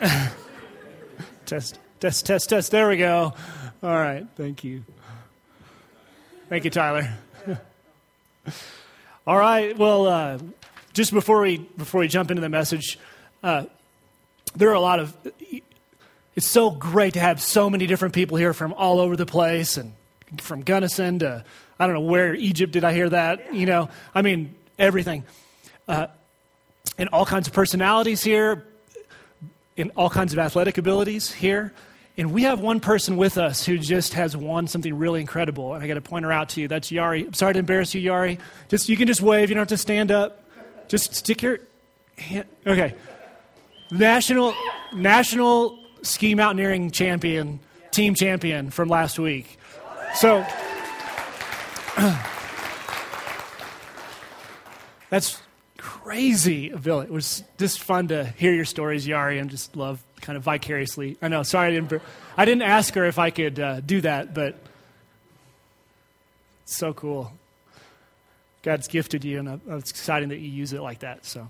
test, test, test, test. There we go. All right. Thank you. Thank you, Tyler. All right. Well, uh, just before we before we jump into the message, uh, there are a lot of. It's so great to have so many different people here from all over the place, and from Gunnison to I don't know where Egypt. Did I hear that? You know, I mean everything, uh, and all kinds of personalities here, in all kinds of athletic abilities here. And we have one person with us who just has won something really incredible. And I got to point her out to you. That's Yari. I'm sorry to embarrass you, Yari. Just you can just wave. You don't have to stand up. Just stick your hand. Okay. National national ski mountaineering champion, team champion from last week. So that's crazy, Bill. It was just fun to hear your stories, Yari, and just love kind of vicariously. I know. Sorry, I didn't. I didn't ask her if I could uh, do that, but it's so cool. God's gifted you, and it's exciting that you use it like that. So,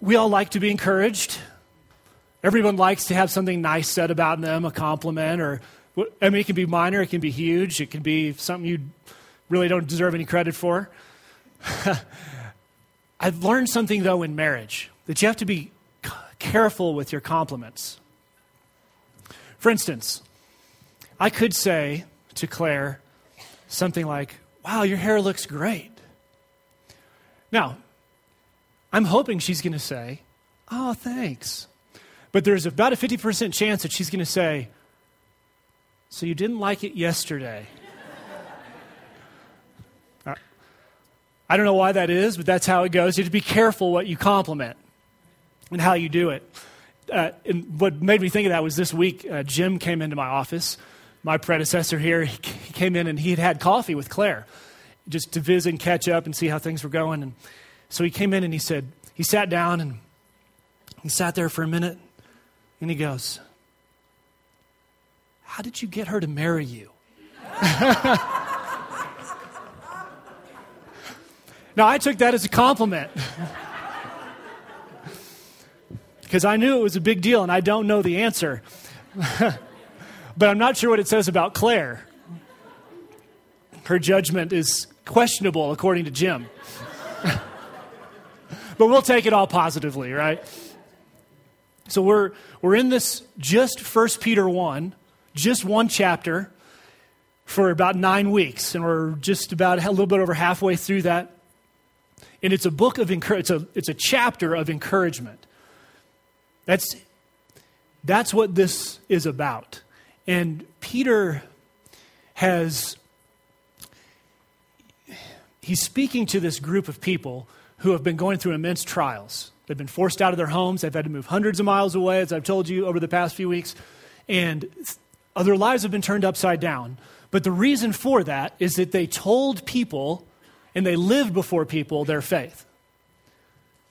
we all like to be encouraged. Everyone likes to have something nice said about them, a compliment, or I mean, it can be minor, it can be huge, it can be something you really don't deserve any credit for. I've learned something, though, in marriage that you have to be careful with your compliments. For instance, I could say to Claire something like, Wow, your hair looks great. Now, I'm hoping she's going to say, Oh, thanks. But there's about a 50% chance that she's going to say, So you didn't like it yesterday? I don't know why that is, but that's how it goes. You have to be careful what you compliment and how you do it. Uh, and what made me think of that was this week, uh, Jim came into my office, my predecessor here. He came in and he had had coffee with Claire just to visit and catch up and see how things were going. And so he came in and he said, he sat down and he sat there for a minute and he goes, How did you get her to marry you? now, I took that as a compliment. because I knew it was a big deal and I don't know the answer. but I'm not sure what it says about Claire. Her judgment is questionable, according to Jim. but we'll take it all positively, right? So we're, we're in this just First Peter 1, just one chapter for about nine weeks, and we're just about a little bit over halfway through that. And it's a book of it's a, it's a chapter of encouragement. That's, that's what this is about. And Peter has, he's speaking to this group of people who have been going through immense trials. They've been forced out of their homes. They've had to move hundreds of miles away, as I've told you over the past few weeks. And their lives have been turned upside down. But the reason for that is that they told people and they lived before people their faith.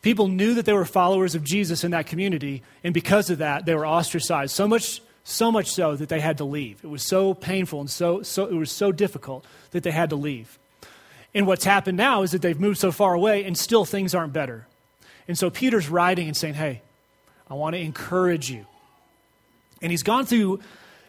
People knew that they were followers of Jesus in that community, and because of that, they were ostracized. So much, so much so that they had to leave. It was so painful and so, so it was so difficult that they had to leave. And what's happened now is that they've moved so far away, and still things aren't better. And so Peter's writing and saying, Hey, I want to encourage you. And he's gone through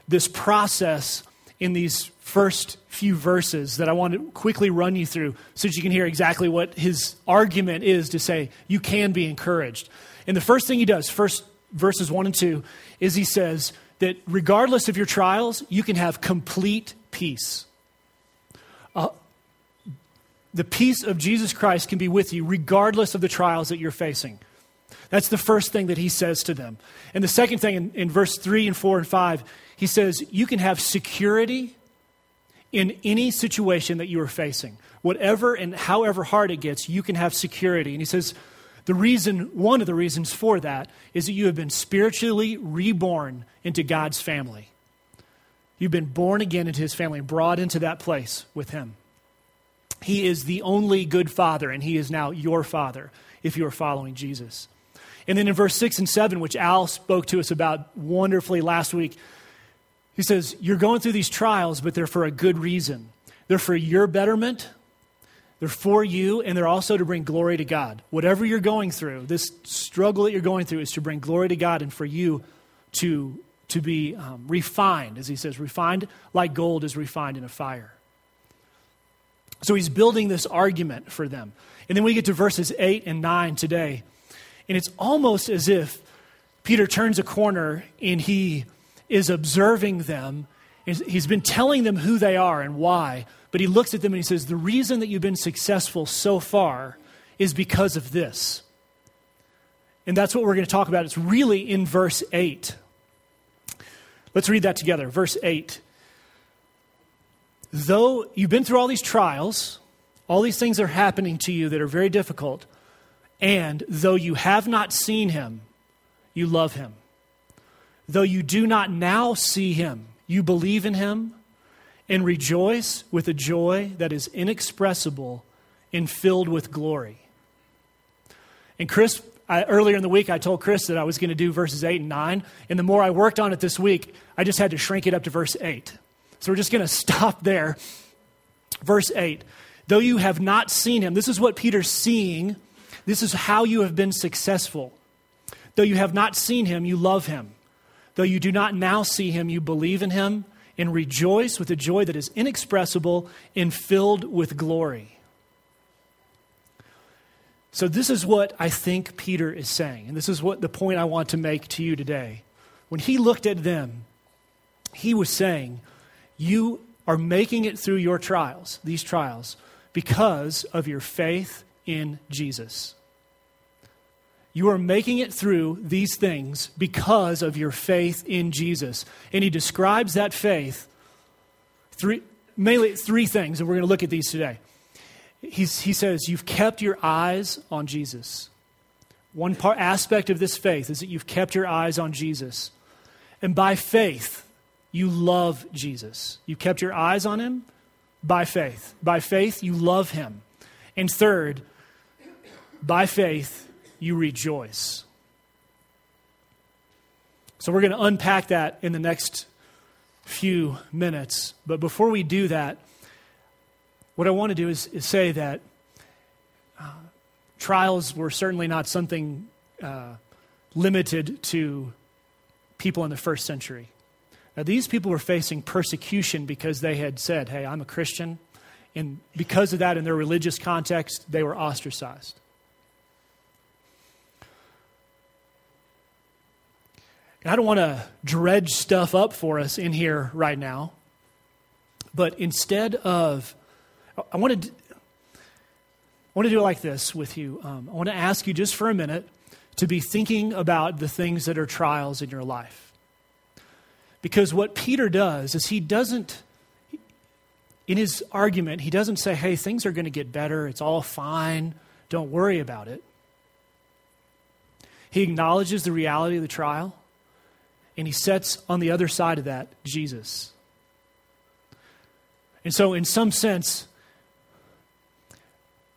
this process in these first few verses that I want to quickly run you through so that you can hear exactly what his argument is to say you can be encouraged. And the first thing he does, first verses 1 and 2, is he says that regardless of your trials, you can have complete peace. Uh, the peace of Jesus Christ can be with you regardless of the trials that you're facing. That's the first thing that he says to them. And the second thing in, in verse 3 and 4 and 5, he says, You can have security in any situation that you are facing. Whatever and however hard it gets, you can have security. And he says, the reason, one of the reasons for that is that you have been spiritually reborn into God's family. You've been born again into his family, and brought into that place with him. He is the only good father, and he is now your father if you are following Jesus. And then in verse 6 and 7, which Al spoke to us about wonderfully last week, he says, You're going through these trials, but they're for a good reason. They're for your betterment, They're for you, and they're also to bring glory to God. Whatever you're going through, this struggle that you're going through is to bring glory to God and for you to, to be um, refined, as he says, refined like gold is refined in a fire. So he's building this argument for them. And then we get to verses 8 and 9 today. And it's almost as if Peter turns a corner and he is observing them. He's been telling them who they are and why, but he looks at them and he says, The reason that you've been successful so far is because of this. And that's what we're going to talk about. It's really in verse 8. Let's read that together. Verse 8. Though you've been through all these trials, all these things are happening to you that are very difficult, and though you have not seen him, you love him. Though you do not now see him, you believe in him and rejoice with a joy that is inexpressible and filled with glory. And Chris, I, earlier in the week, I told Chris that I was going to do verses 8 and 9. And the more I worked on it this week, I just had to shrink it up to verse 8. So we're just going to stop there. Verse 8 Though you have not seen him, this is what Peter's seeing. This is how you have been successful. Though you have not seen him, you love him. Though you do not now see him, you believe in him and rejoice with a joy that is inexpressible and filled with glory. So, this is what I think Peter is saying, and this is what the point I want to make to you today. When he looked at them, he was saying, You are making it through your trials, these trials, because of your faith in Jesus. You are making it through these things because of your faith in Jesus. And he describes that faith three, mainly three things, and we're going to look at these today. He's, he says, You've kept your eyes on Jesus. One part, aspect of this faith is that you've kept your eyes on Jesus. And by faith, you love Jesus. You kept your eyes on him by faith. By faith, you love him. And third, by faith, you rejoice. So we're going to unpack that in the next few minutes. But before we do that, what I want to do is, is say that uh, trials were certainly not something uh, limited to people in the first century. Now, these people were facing persecution because they had said, Hey, I'm a Christian. And because of that, in their religious context, they were ostracized. And I don't want to dredge stuff up for us in here right now, but instead of, I want to, I want to do it like this with you. Um, I want to ask you just for a minute to be thinking about the things that are trials in your life. Because what Peter does is he doesn't, in his argument, he doesn't say, hey, things are going to get better, it's all fine, don't worry about it. He acknowledges the reality of the trial and he sets on the other side of that Jesus. And so, in some sense,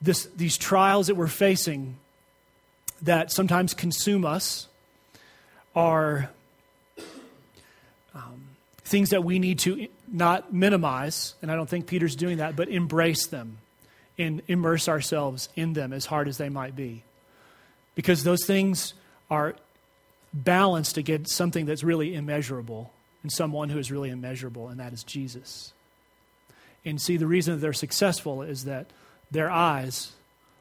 this, these trials that we're facing that sometimes consume us are um, things that we need to not minimize, and I don't think Peter's doing that, but embrace them and immerse ourselves in them as hard as they might be. Because those things are balanced against something that's really immeasurable and someone who is really immeasurable, and that is Jesus. And see, the reason that they're successful is that their eyes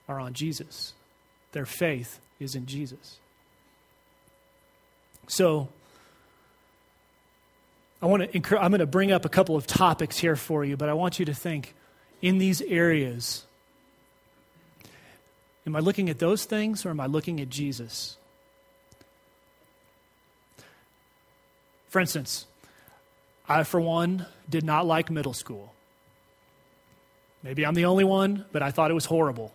are on Jesus, their faith is in Jesus. So, I want to encourage, I'm going to bring up a couple of topics here for you, but I want you to think in these areas am I looking at those things or am I looking at Jesus? For instance, I, for one, did not like middle school. Maybe I'm the only one, but I thought it was horrible.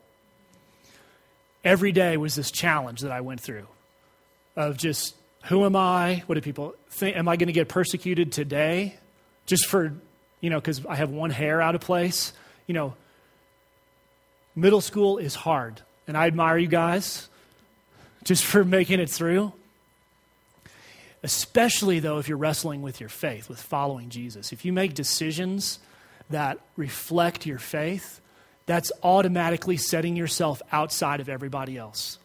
Every day was this challenge that I went through of just who am I? What do people think? Am I going to get persecuted today just for, you know, because I have one hair out of place? You know, middle school is hard. And I admire you guys just for making it through. Especially, though, if you're wrestling with your faith, with following Jesus. If you make decisions that reflect your faith, that's automatically setting yourself outside of everybody else.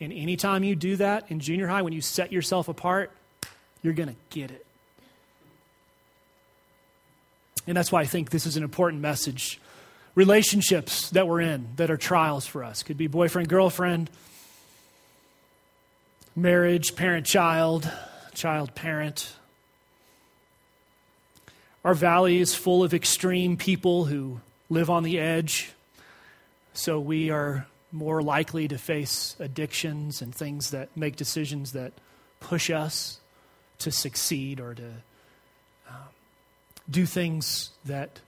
And anytime you do that in junior high, when you set yourself apart, you're going to get it. And that's why I think this is an important message. Relationships that we're in that are trials for us could be boyfriend, girlfriend, marriage, parent, child, child, parent. Our valley is full of extreme people who live on the edge, so we are more likely to face addictions and things that make decisions that push us to succeed or to um, do things that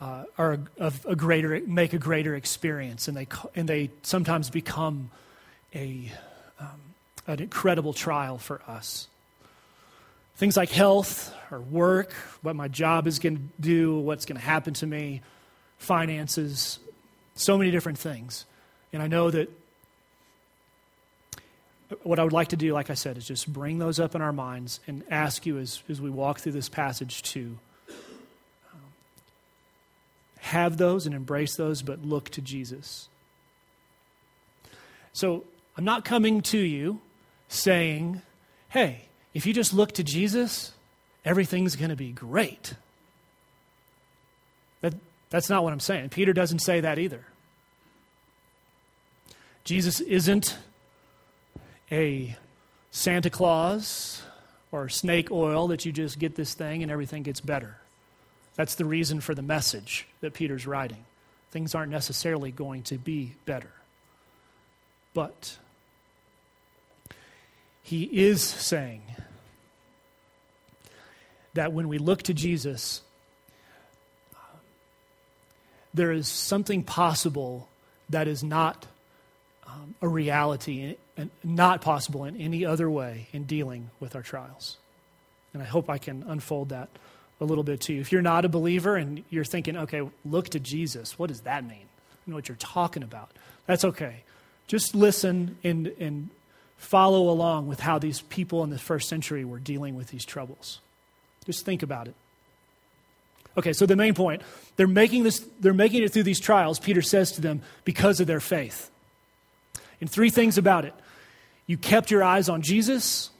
uh, are of a greater make a greater experience, and they and they sometimes become a um, an incredible trial for us. Things like health or work, what my job is going to do, what's going to happen to me, finances, so many different things. And I know that what I would like to do, like I said, is just bring those up in our minds and ask you as, as we walk through this passage to um, have those and embrace those, but look to Jesus. So I'm not coming to you saying, hey, if you just look to Jesus, everything's going to be great. That, that's not what I'm saying. Peter doesn't say that either. Jesus isn't a Santa Claus or snake oil that you just get this thing and everything gets better. That's the reason for the message that Peter's writing. Things aren't necessarily going to be better. But he is saying that when we look to Jesus, there is something possible that is not um, a reality and not possible in any other way in dealing with our trials. And I hope I can unfold that a little bit to you. If you're not a believer and you're thinking, okay, look to Jesus, what does that mean? You know what you're talking about. That's okay. Just listen and, and follow along with how these people in the first century were dealing with these troubles. Just think about it. Okay, so the main point, they're making this they're making it through these trials, Peter says to them, because of their faith. And three things about it. You kept your eyes on Jesus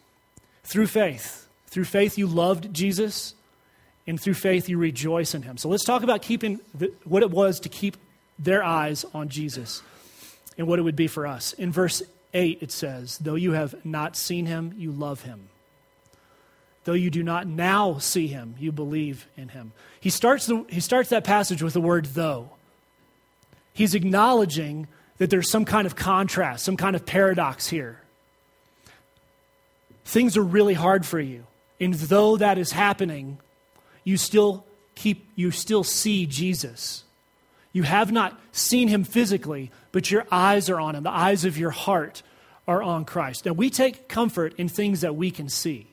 through faith. Through faith you loved Jesus, and through faith you rejoice in him. So let's talk about keeping the, what it was to keep their eyes on Jesus and what it would be for us. In verse 8, it says, Though you have not seen him, you love him. Though you do not now see him, you believe in him. He starts, the, he starts that passage with the word though. He's acknowledging that there's some kind of contrast, some kind of paradox here. Things are really hard for you. And though that is happening, you still keep you still see Jesus. You have not seen him physically, but your eyes are on him. The eyes of your heart are on Christ. Now, we take comfort in things that we can see.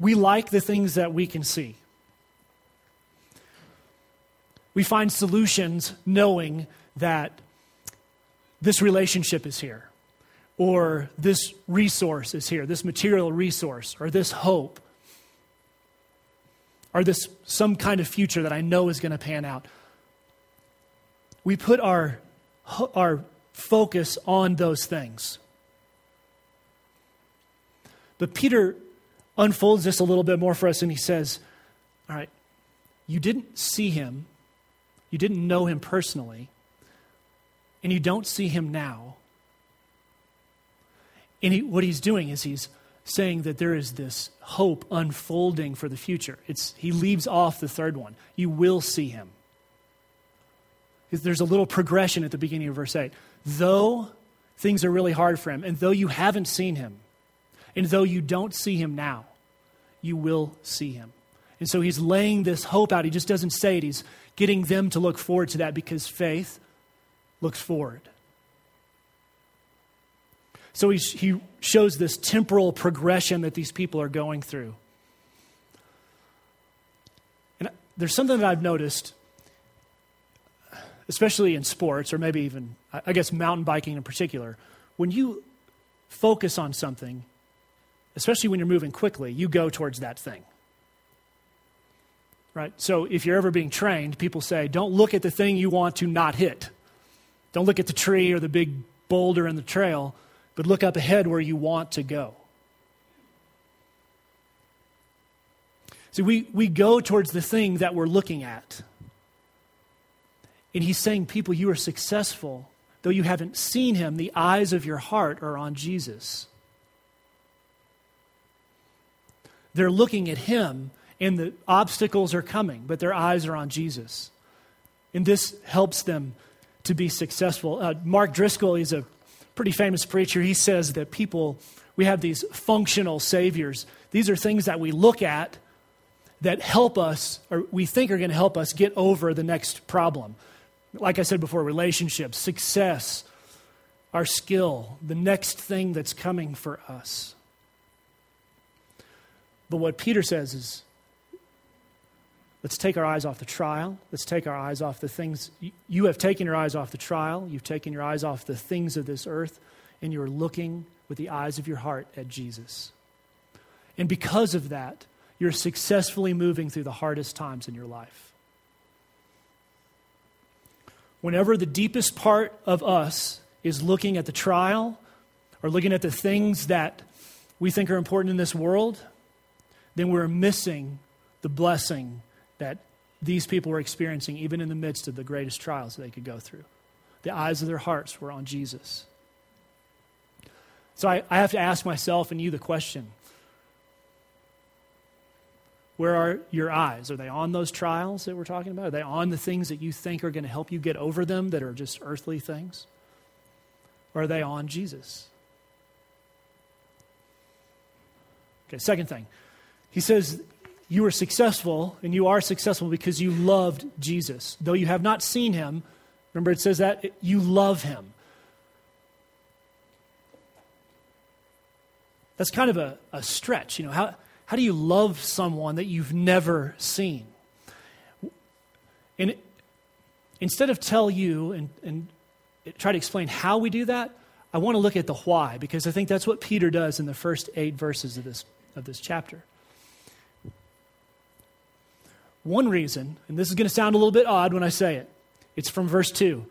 We like the things that we can see. We find solutions knowing that this relationship is here, or this resource is here, this material resource, or this hope, or this some kind of future that I know is going to pan out we put our, our focus on those things. But Peter unfolds this a little bit more for us and he says, All right, you didn't see him, you didn't know him personally, and you don't see him now. And he, what he's doing is he's saying that there is this hope unfolding for the future. It's, he leaves off the third one. You will see him there's a little progression at the beginning of verse 8. Though things are really hard for him, and though you haven't seen him, and though you don't see him now, you will see him. And so he's laying this hope out. He just doesn't say it, he's getting them to look forward to that because faith looks forward. So he, he shows this temporal progression that these people are going through. And there's something that I've noticed especially in sports, or maybe even, I guess, mountain biking in particular, when you focus on something, especially when you're moving quickly, you go towards that thing. right? So if you're ever being trained, people say, don't look at the thing you want to not hit. Don't look at the tree or the big boulder in the trail, but look up ahead where you want to go. See, we, we go towards the thing that we're looking at. And he's saying, people, you are successful. Though you haven't seen him, the eyes of your heart are on Jesus. They're looking at him, and the obstacles are coming, but their eyes are on Jesus. And this helps them to be successful. Uh, Mark Driscoll, he's a pretty famous preacher. He says that people, we have these functional saviors. These are things that we look at that help us, or we think are going to help us get over the next problem. Like I said before, relationships, success, our skill, the next thing that's coming for us. But what Peter says is let's take our eyes off the trial. Let's take our eyes off the things. You have taken your eyes off the trial. You've taken your eyes off the things of this earth, and you're looking with the eyes of your heart at Jesus. And because of that, you're successfully moving through the hardest times in your life. Whenever the deepest part of us is looking at the trial or looking at the things that we think are important in this world, then we're missing the blessing that these people were experiencing, even in the midst of the greatest trials they could go through. The eyes of their hearts were on Jesus. So I, I have to ask myself and you the question where are your eyes? Are they on those trials that we're talking about? Are they on the things that you think are going to help you get over them that are just earthly things? Or are they on Jesus? Okay, second thing. He says, You are successful, and you are successful because you loved Jesus. Though you have not seen him, remember it says that you love him. That's kind of a, a stretch. You know, how, how do you love someone that you've never seen? And instead of tell you and, and try to explain how we do that, I want to look at the why because I think that's what Peter does in the first eight verses of this, of this chapter. One reason, and this is going to sound a little bit odd when I say it, it's from verse 2.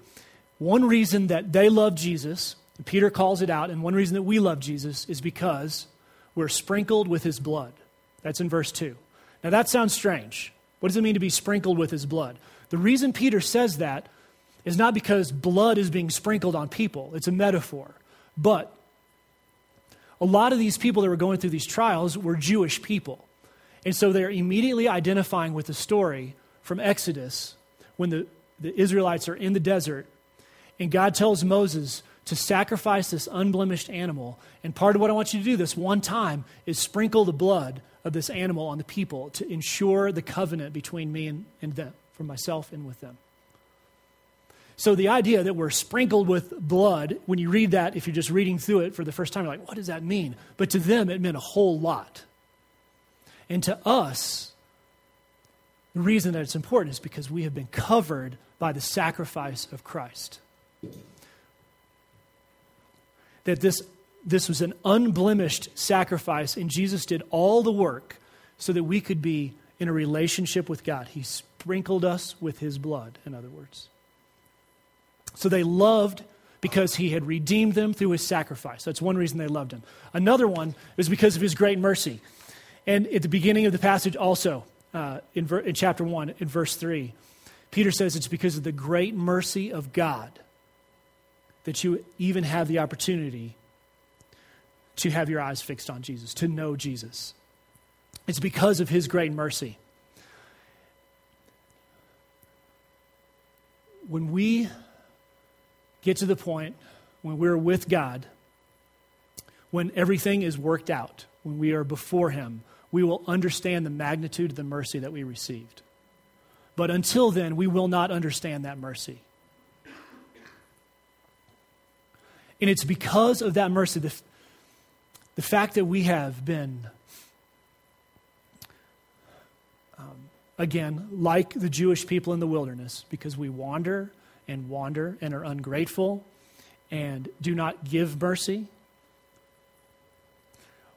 One reason that they love Jesus, Peter calls it out, and one reason that we love Jesus is because we're sprinkled with his blood. That's in verse 2. Now that sounds strange. What does it mean to be sprinkled with his blood? The reason Peter says that is not because blood is being sprinkled on people, it's a metaphor. But a lot of these people that were going through these trials were Jewish people. And so they're immediately identifying with the story from Exodus when the, the Israelites are in the desert and God tells Moses to sacrifice this unblemished animal. And part of what I want you to do this one time is sprinkle the blood of this animal on the people to ensure the covenant between me and, and them, for myself and with them. So the idea that we're sprinkled with blood, when you read that, if you're just reading through it for the first time, you're like, what does that mean? But to them, it meant a whole lot. And to us, the reason that it's important is because we have been covered by the sacrifice of Christ. That this this was an unblemished sacrifice, and Jesus did all the work so that we could be in a relationship with God. He sprinkled us with his blood, in other words. So they loved because he had redeemed them through his sacrifice. That's one reason they loved him. Another one is because of his great mercy. And at the beginning of the passage, also, uh, in, ver- in chapter 1, in verse 3, Peter says it's because of the great mercy of God that you even have the opportunity to have your eyes fixed on Jesus, to know Jesus. It's because of his great mercy. When we get to the point when we're with God, when everything is worked out, when we are before him, we will understand the magnitude of the mercy that we received. But until then, we will not understand that mercy. And it's because of that mercy, the, the fact that we have been, um, again, like the Jewish people in the wilderness, because we wander and wander and are ungrateful and do not give mercy,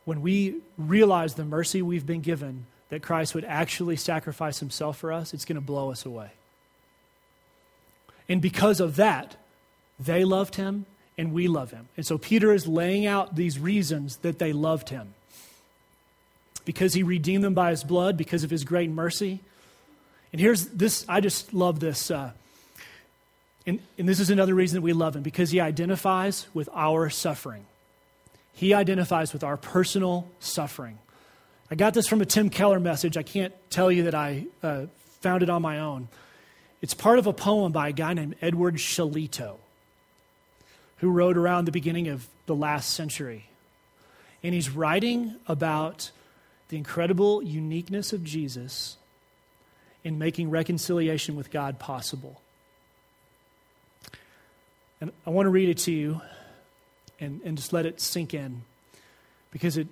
when we realize the mercy we've been given, that Christ would actually sacrifice himself for us, it's going to blow us away. And because of that, they loved him and we love him. And so Peter is laying out these reasons that they loved him. Because he redeemed them by his blood, because of his great mercy. And here's this I just love this. Uh, and, and this is another reason that we love him, because he identifies with our suffering. He identifies with our personal suffering. I got this from a Tim Keller message. I can't tell you that I uh, found it on my own. It's part of a poem by a guy named Edward Shillito, who wrote around the beginning of the last century. And he's writing about the incredible uniqueness of Jesus in making reconciliation with God possible. And I want to read it to you and, and just let it sink in because it,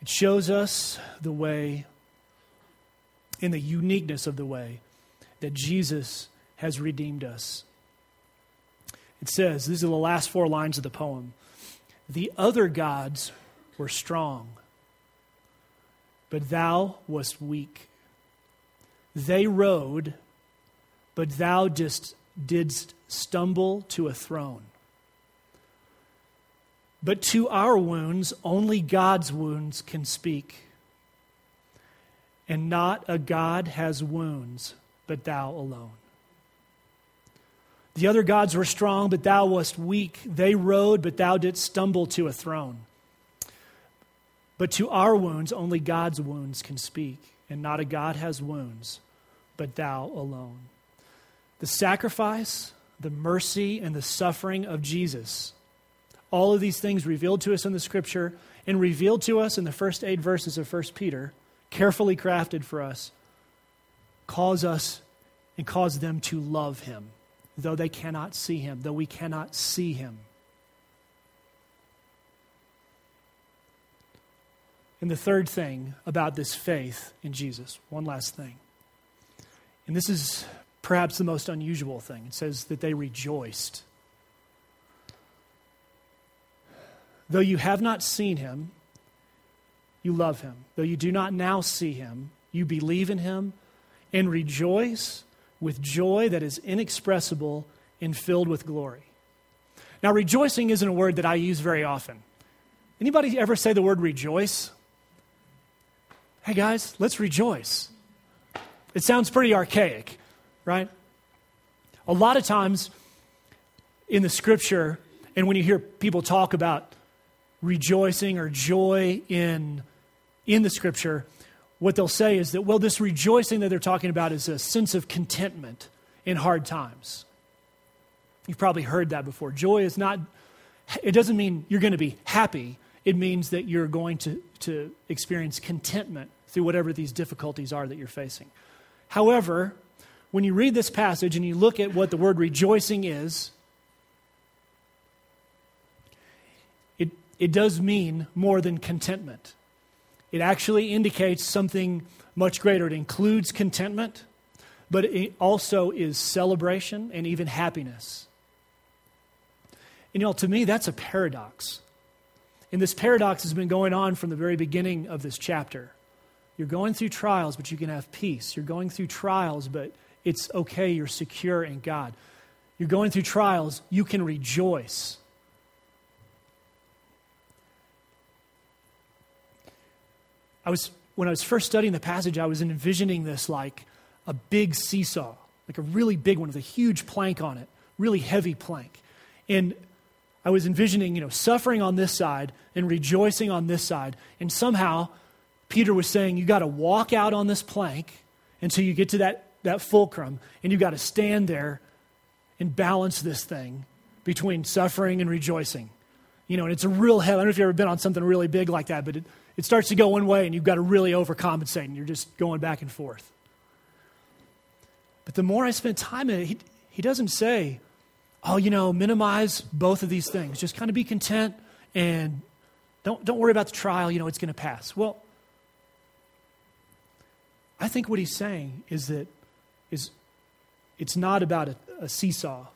it shows us the way, in the uniqueness of the way, that Jesus has redeemed us. It says, these are the last four lines of the poem The other gods were strong, but thou wast weak. They rode, but thou just didst stumble to a throne. But to our wounds, only God's wounds can speak. And not a God has wounds, but thou alone. The other gods were strong, but thou wast weak. They rode, but thou didst stumble to a throne. But to our wounds, only God's wounds can speak. And not a God has wounds, but thou alone. The sacrifice, the mercy, and the suffering of Jesus all of these things revealed to us in the scripture and revealed to us in the first eight verses of 1 Peter, carefully crafted for us, cause us and cause them to love him, though they cannot see him, though we cannot see him. And the third thing about this faith in Jesus, one last thing. And this is perhaps the most unusual thing. It says that they rejoiced. Though you have not seen him, you love him. Though you do not now see him, you believe in him and rejoice with joy that is inexpressible and filled with glory. Now, rejoicing isn't a word that I use very often. Anybody ever say the word rejoice? Hey guys, let's rejoice. It sounds pretty archaic, right? A lot of times in the scripture, and when you hear people talk about rejoicing or joy in, in the scripture, what they'll say is that, well, this rejoicing that they're talking about is a sense of contentment in hard times. You've probably heard that before. Joy is not, it doesn't mean you're going to be happy. It means that you're going to, to experience contentment through whatever these difficulties are that you're facing. However, when you read this passage and you look at what the word rejoicing is, it does mean more than contentment. It actually indicates something much greater. It includes contentment, but it also is celebration and even happiness. And, you know, to me, that's a paradox. And this paradox has been going on from the very beginning of this chapter. You're going through trials, but you can have peace. You're going through trials, but it's okay. You're secure in God. You're going through trials, you can rejoice. I was, when I was first studying the passage, I was envisioning this like a big seesaw, like a really big one with a huge plank on it, really heavy plank. And I was envisioning, you know, suffering on this side and rejoicing on this side. And somehow, Peter was saying, you got to walk out on this plank until you get to that, that fulcrum, and you got to stand there and balance this thing between suffering and rejoicing. You know, and it's a real heavy. I don't know if you've ever been on something really big like that, but it, it starts to go one way and you've got to really overcompensate and you're just going back and forth. But the more I spend time in it, he, he doesn't say, oh, you know, minimize both of these things. Just kind of be content and don't, don't worry about the trial. You know, it's going to pass. Well, I think what he's saying is that is it's not about a, a seesaw.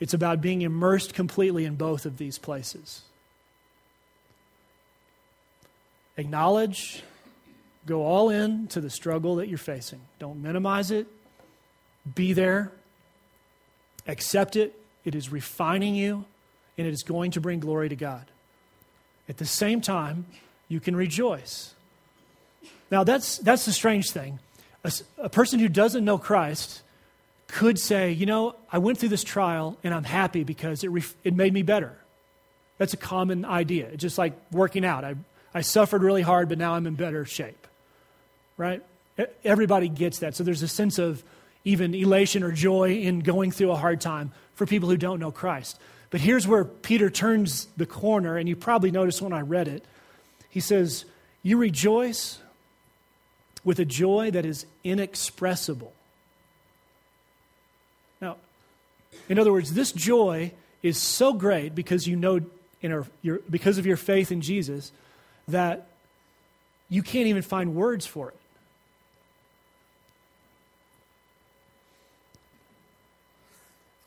It's about being immersed completely in both of these places. Acknowledge Go all in to the struggle that you're facing. Don't minimize it. Be there. Accept it. It is refining you, and it is going to bring glory to God. At the same time, you can rejoice. Now, that's, that's the strange thing. A, a person who doesn't know Christ could say, you know, I went through this trial and I'm happy because it, ref- it made me better. That's a common idea. It's just like working out. I, I suffered really hard, but now I'm in better shape. Right? Everybody gets that. So there's a sense of even elation or joy in going through a hard time for people who don't know Christ. But here's where Peter turns the corner, and you probably noticed when I read it. He says, You rejoice with a joy that is inexpressible. Now, in other words, this joy is so great because you know, in our, your, because of your faith in Jesus, that you can't even find words for it.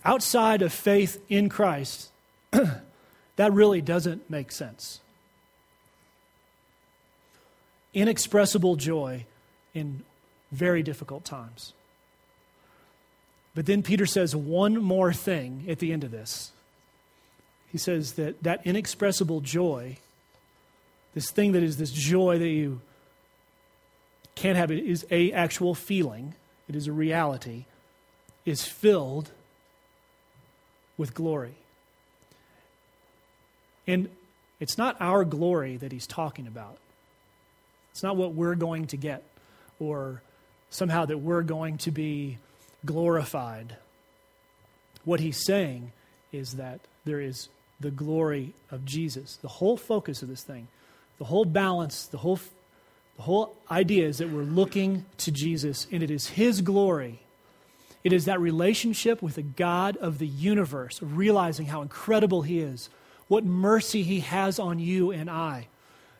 Outside of faith in Christ, that really doesn't make sense. Inexpressible joy in very difficult times. But then Peter says one more thing at the end of this. He says that that inexpressible joy, this thing that is this joy that you can't have, it is a actual feeling, it is a reality, is filled with glory. And it's not our glory that he's talking about. It's not what we're going to get or somehow that we're going to be glorified. What he's saying is that there is the glory of Jesus. The whole focus of this thing, the whole balance, the whole, the whole idea is that we're looking to Jesus, and it is his glory. It is that relationship with the God of the universe, realizing how incredible he is, what mercy he has on you and I,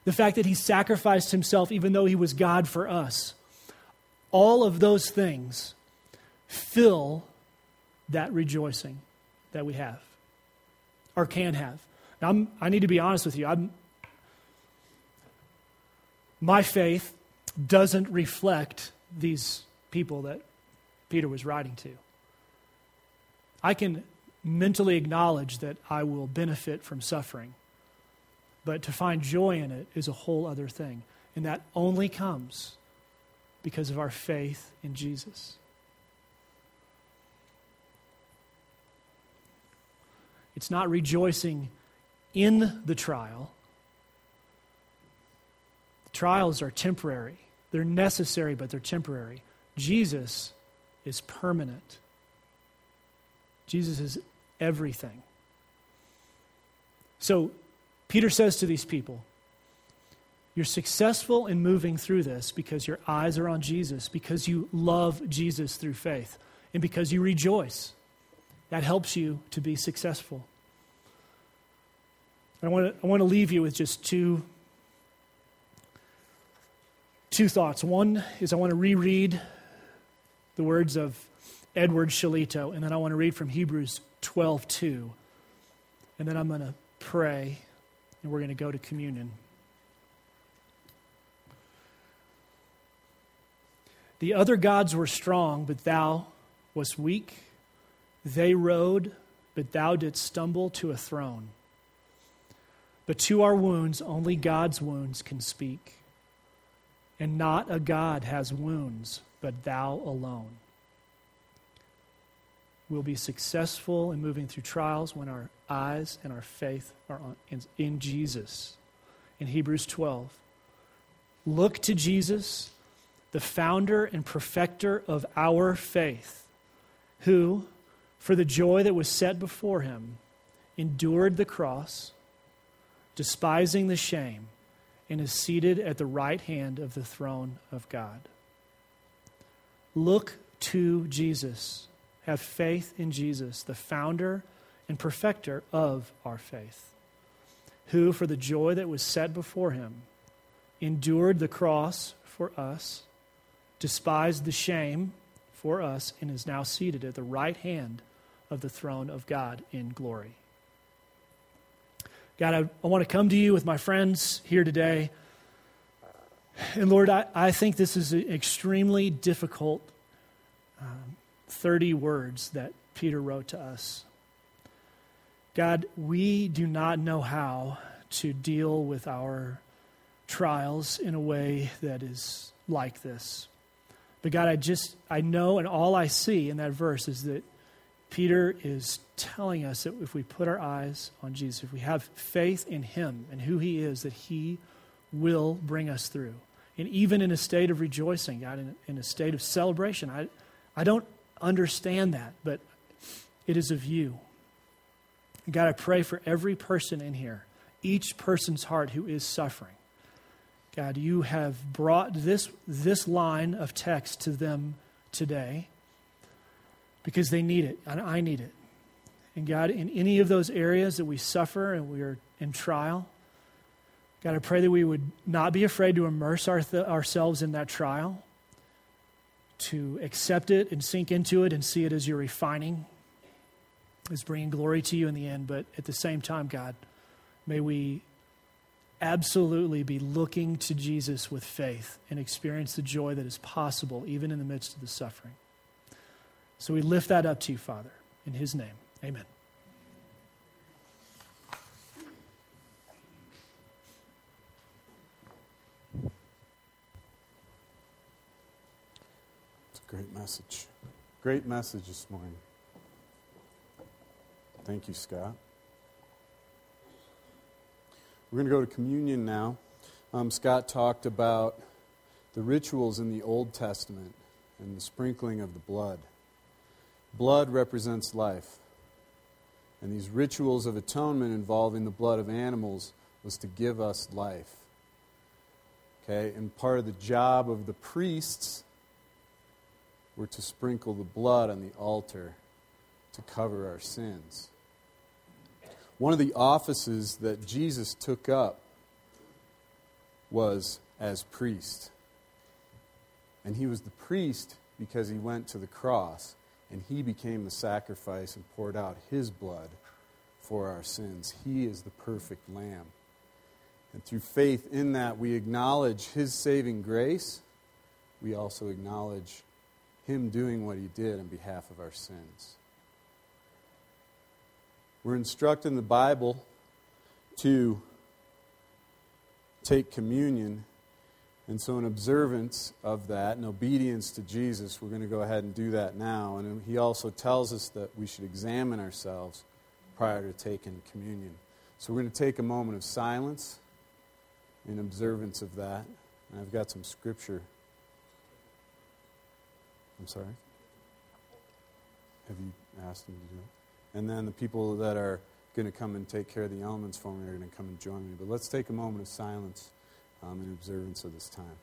the fact that he sacrificed himself even though he was God for us all of those things fill that rejoicing that we have or can have. Now, I'm, i need to be honest with you. I'm, my faith doesn't reflect these people that Peter was writing to. I can mentally acknowledge that I will benefit from suffering, but to find joy in it is a whole other thing. And that only comes because of our faith in Jesus. It's not rejoicing in the trial. Trials are temporary. They're necessary, but they're temporary. Jesus is permanent. Jesus is everything. So, Peter says to these people, you're successful in moving through this because your eyes are on Jesus, because you love Jesus through faith, and because you rejoice. That helps you to be successful. I want to, I want to leave you with just two, two thoughts. One is I want to reread the words of Edward Shillito, and then I want to read from Hebrews 12 2. And then I'm going to pray, and we're going to go to communion. The other gods were strong, but thou wast weak. They rode, but thou didst stumble to a throne. But to our wounds, only God's wounds can speak. And not a God has wounds, but thou alone. We'll be successful in moving through trials when our eyes and our faith are on, in, in Jesus. In Hebrews 12, look to Jesus the founder and perfecter of our faith, who, for the joy that was set before him, endured the cross, despising the shame, and is seated at the right hand of the throne of God. Look to Jesus. Have faith in Jesus, the founder and perfecter of our faith, who, for the joy that was set before him, endured the cross for us despised the shame for us, and is now seated at the right hand of the throne of God in glory. God, I, I want to come to you with my friends here today. And Lord, I, I think this is an extremely difficult um, 30 words that Peter wrote to us. God, we do not know how to deal with our trials in a way that is like this. But God, I just, I know, and all I see in that verse is that Peter is telling us that if we put our eyes on Jesus, if we have faith in him and who he is, that he will bring us through. And even in a state of rejoicing, God, in, in a state of celebration, I, I don't understand that, but it is of you. God, I pray for every person in here, each person's heart who is suffering. God, you have brought this, this line of text to them today because they need it, and I need it. And God, in any of those areas that we suffer and we are in trial, God, I pray that we would not be afraid to immerse our th- ourselves in that trial, to accept it and sink into it and see it as your refining, as bringing glory to you in the end. But at the same time, God, may we absolutely be looking to Jesus with faith and experience the joy that is possible even in the midst of the suffering. So we lift that up to you, Father, in His name. Amen. It's a great message. Great message this morning. Thank you, Scott. We're going to go to communion now. Um, Scott talked about the rituals in the Old Testament and the sprinkling of the blood. Blood represents life. And these rituals of atonement involving the blood of animals was to give us life. Okay, and part of the job of the priests were to sprinkle the blood on the altar to cover our sins. One of the offices that Jesus took up was as priest. And he was the priest because he went to the cross and he became the sacrifice and poured out his blood for our sins. He is the perfect lamb. And through faith in that, we acknowledge his saving grace. We also acknowledge him doing what he did on behalf of our sins. We're instructed in the Bible to take communion and so, in observance of that, in obedience to Jesus, we're going to go ahead and do that now. And he also tells us that we should examine ourselves prior to taking communion. So, we're going to take a moment of silence in observance of that. And I've got some scripture. I'm sorry? Have you asked him to do it? And then the people that are going to come and take care of the elements for me are going to come and join me. But let's take a moment of silence um, in observance of this time.